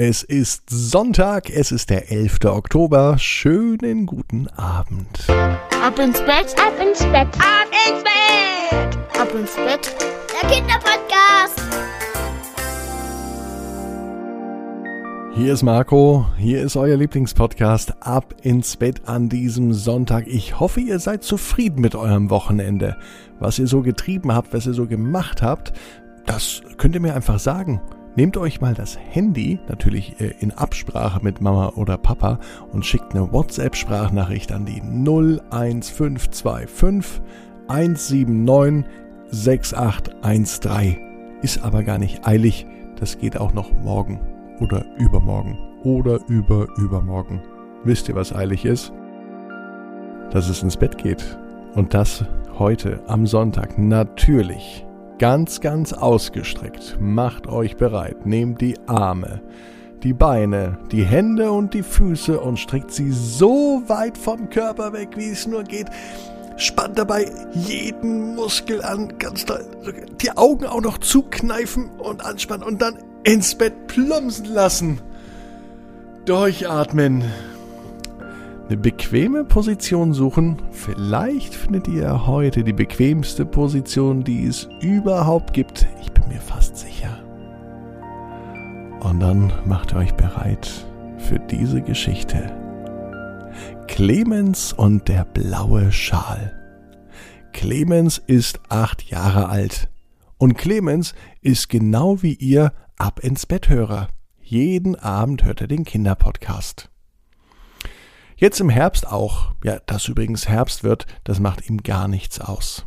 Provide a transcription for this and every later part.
Es ist Sonntag, es ist der 11. Oktober. Schönen guten Abend. Ab ins Bett, ab ins Bett, ab ins Bett, ab ins Bett. Der Kinderpodcast. Hier ist Marco, hier ist euer Lieblingspodcast Ab ins Bett an diesem Sonntag. Ich hoffe, ihr seid zufrieden mit eurem Wochenende. Was ihr so getrieben habt, was ihr so gemacht habt, das könnt ihr mir einfach sagen. Nehmt euch mal das Handy, natürlich äh, in Absprache mit Mama oder Papa, und schickt eine WhatsApp-Sprachnachricht an die 01525 179 6813. Ist aber gar nicht eilig, das geht auch noch morgen oder übermorgen oder über übermorgen. Wisst ihr, was eilig ist? Dass es ins Bett geht. Und das heute am Sonntag natürlich Ganz, ganz ausgestreckt. Macht euch bereit. Nehmt die Arme, die Beine, die Hände und die Füße und streckt sie so weit vom Körper weg, wie es nur geht. Spannt dabei jeden Muskel an, ganz doll. Die Augen auch noch zukneifen und anspannen und dann ins Bett plumpsen lassen. Durchatmen eine bequeme Position suchen. Vielleicht findet ihr heute die bequemste Position, die es überhaupt gibt. Ich bin mir fast sicher. Und dann macht euch bereit für diese Geschichte. Clemens und der blaue Schal. Clemens ist acht Jahre alt. Und Clemens ist genau wie ihr Ab ins Betthörer. Jeden Abend hört er den Kinderpodcast. Jetzt im Herbst auch. Ja, dass übrigens Herbst wird, das macht ihm gar nichts aus.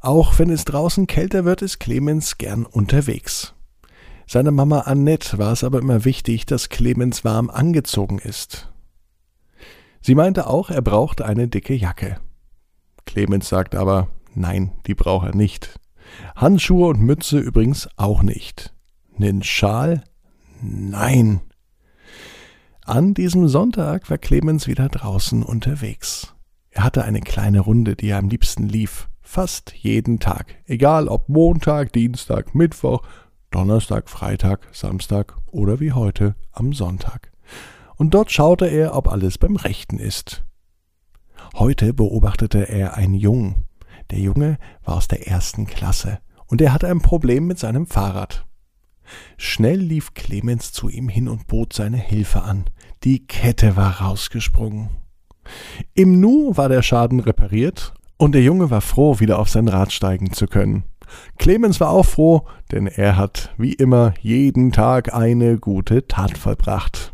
Auch wenn es draußen kälter wird, ist Clemens gern unterwegs. Seiner Mama Annette war es aber immer wichtig, dass Clemens warm angezogen ist. Sie meinte auch, er braucht eine dicke Jacke. Clemens sagt aber, nein, die braucht er nicht. Handschuhe und Mütze übrigens auch nicht. Nen Schal? Nein. An diesem Sonntag war Clemens wieder draußen unterwegs. Er hatte eine kleine Runde, die er am liebsten lief, fast jeden Tag, egal ob Montag, Dienstag, Mittwoch, Donnerstag, Freitag, Samstag oder wie heute am Sonntag. Und dort schaute er, ob alles beim Rechten ist. Heute beobachtete er einen Jungen. Der Junge war aus der ersten Klasse und er hatte ein Problem mit seinem Fahrrad. Schnell lief Clemens zu ihm hin und bot seine Hilfe an. Die Kette war rausgesprungen. Im Nu war der Schaden repariert und der Junge war froh, wieder auf sein Rad steigen zu können. Clemens war auch froh, denn er hat, wie immer, jeden Tag eine gute Tat vollbracht.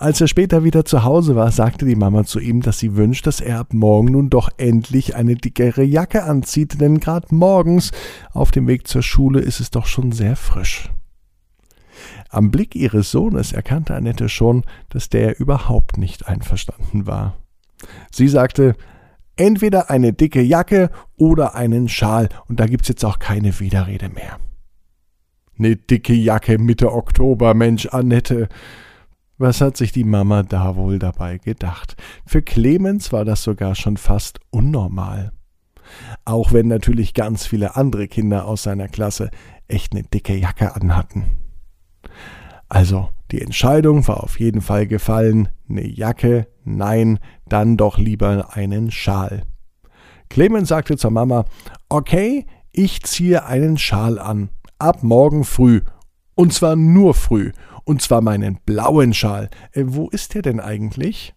Als er später wieder zu Hause war, sagte die Mama zu ihm, dass sie wünscht, dass er ab morgen nun doch endlich eine dickere Jacke anzieht, denn gerade morgens auf dem Weg zur Schule ist es doch schon sehr frisch. Am Blick ihres Sohnes erkannte Annette schon, dass der überhaupt nicht einverstanden war. Sie sagte, entweder eine dicke Jacke oder einen Schal, und da gibt's jetzt auch keine Widerrede mehr. Ne dicke Jacke Mitte Oktober, Mensch, Annette. Was hat sich die Mama da wohl dabei gedacht? Für Clemens war das sogar schon fast unnormal. Auch wenn natürlich ganz viele andere Kinder aus seiner Klasse echt eine dicke Jacke anhatten. Also, die Entscheidung war auf jeden Fall gefallen, eine Jacke, nein, dann doch lieber einen Schal. Clemens sagte zur Mama, okay, ich ziehe einen Schal an, ab morgen früh, und zwar nur früh, und zwar meinen blauen Schal. Äh, wo ist der denn eigentlich?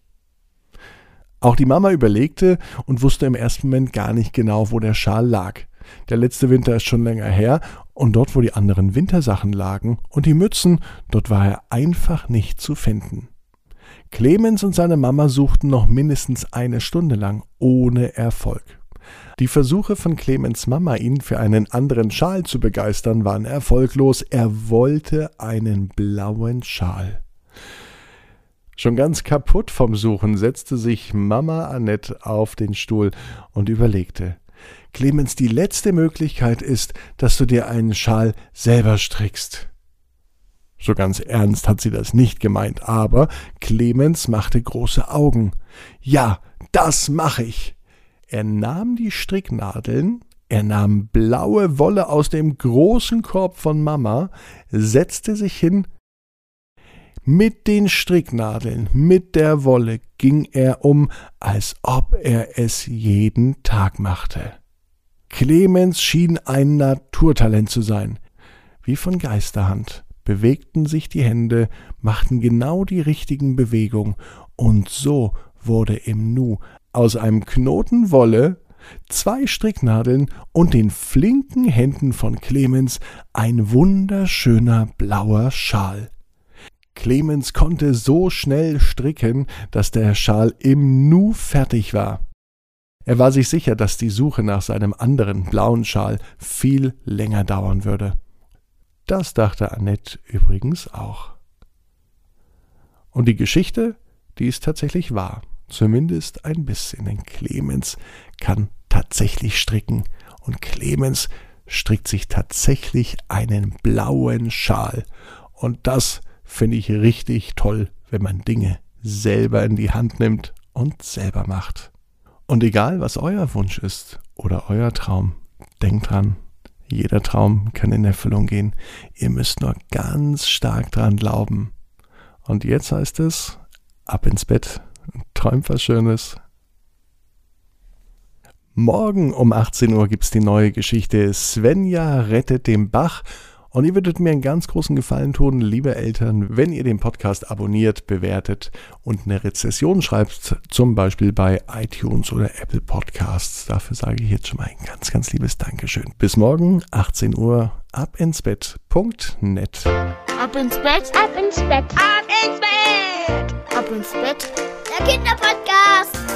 Auch die Mama überlegte und wusste im ersten Moment gar nicht genau, wo der Schal lag. Der letzte Winter ist schon länger her, und dort, wo die anderen Wintersachen lagen und die Mützen, dort war er einfach nicht zu finden. Clemens und seine Mama suchten noch mindestens eine Stunde lang ohne Erfolg. Die Versuche von Clemens Mama, ihn für einen anderen Schal zu begeistern, waren erfolglos. Er wollte einen blauen Schal. Schon ganz kaputt vom Suchen setzte sich Mama Annette auf den Stuhl und überlegte. Clemens, die letzte Möglichkeit ist, dass du dir einen Schal selber strickst. So ganz ernst hat sie das nicht gemeint, aber Clemens machte große Augen. Ja, das mache ich. Er nahm die Stricknadeln, er nahm blaue Wolle aus dem großen Korb von Mama, setzte sich hin Mit den Stricknadeln, mit der Wolle ging er um, als ob er es jeden Tag machte. Clemens schien ein Naturtalent zu sein. Wie von Geisterhand bewegten sich die Hände, machten genau die richtigen Bewegungen, und so wurde im Nu aus einem Knoten Wolle, zwei Stricknadeln und den flinken Händen von Clemens ein wunderschöner blauer Schal. Clemens konnte so schnell stricken, dass der Schal im Nu fertig war. Er war sich sicher, dass die Suche nach seinem anderen blauen Schal viel länger dauern würde. Das dachte Annette übrigens auch. Und die Geschichte, die ist tatsächlich wahr. Zumindest ein bisschen. Denn Clemens kann tatsächlich stricken. Und Clemens strickt sich tatsächlich einen blauen Schal. Und das finde ich richtig toll, wenn man Dinge selber in die Hand nimmt und selber macht. Und egal, was euer Wunsch ist oder euer Traum, denkt dran, jeder Traum kann in Erfüllung gehen. Ihr müsst nur ganz stark dran glauben. Und jetzt heißt es, ab ins Bett, träumt was Schönes. Morgen um 18 Uhr gibt es die neue Geschichte Svenja rettet den Bach und ihr würdet mir einen ganz großen Gefallen tun, liebe Eltern, wenn ihr den Podcast abonniert, bewertet und eine Rezession schreibt, zum Beispiel bei iTunes oder Apple Podcasts. Dafür sage ich jetzt schon mal ein ganz, ganz liebes Dankeschön. Bis morgen, 18 Uhr, ab ins Bett.net. Ab ins Bett, ab ins Bett, ab ins Bett, ab ins Bett. Der Kinderpodcast.